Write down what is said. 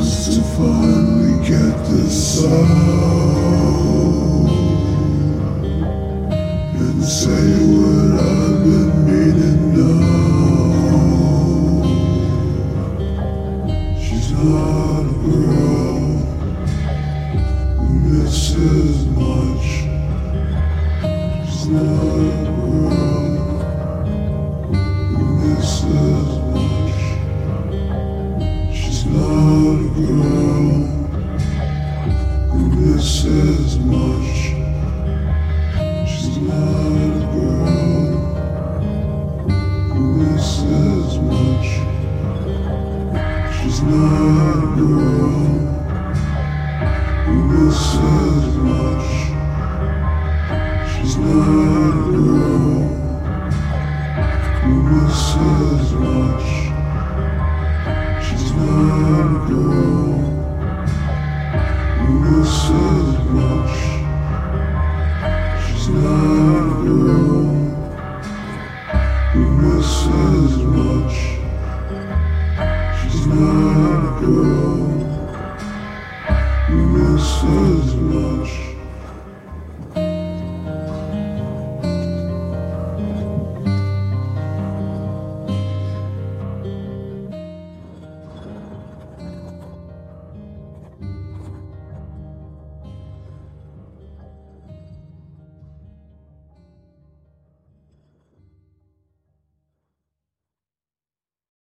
just to finally get the sound and say what I've been meaning now. She's not a girl who misses much. She's not a girl who misses. She's not a girl who misses much. She's not girl who misses much. She's not a girl who misses much. As much.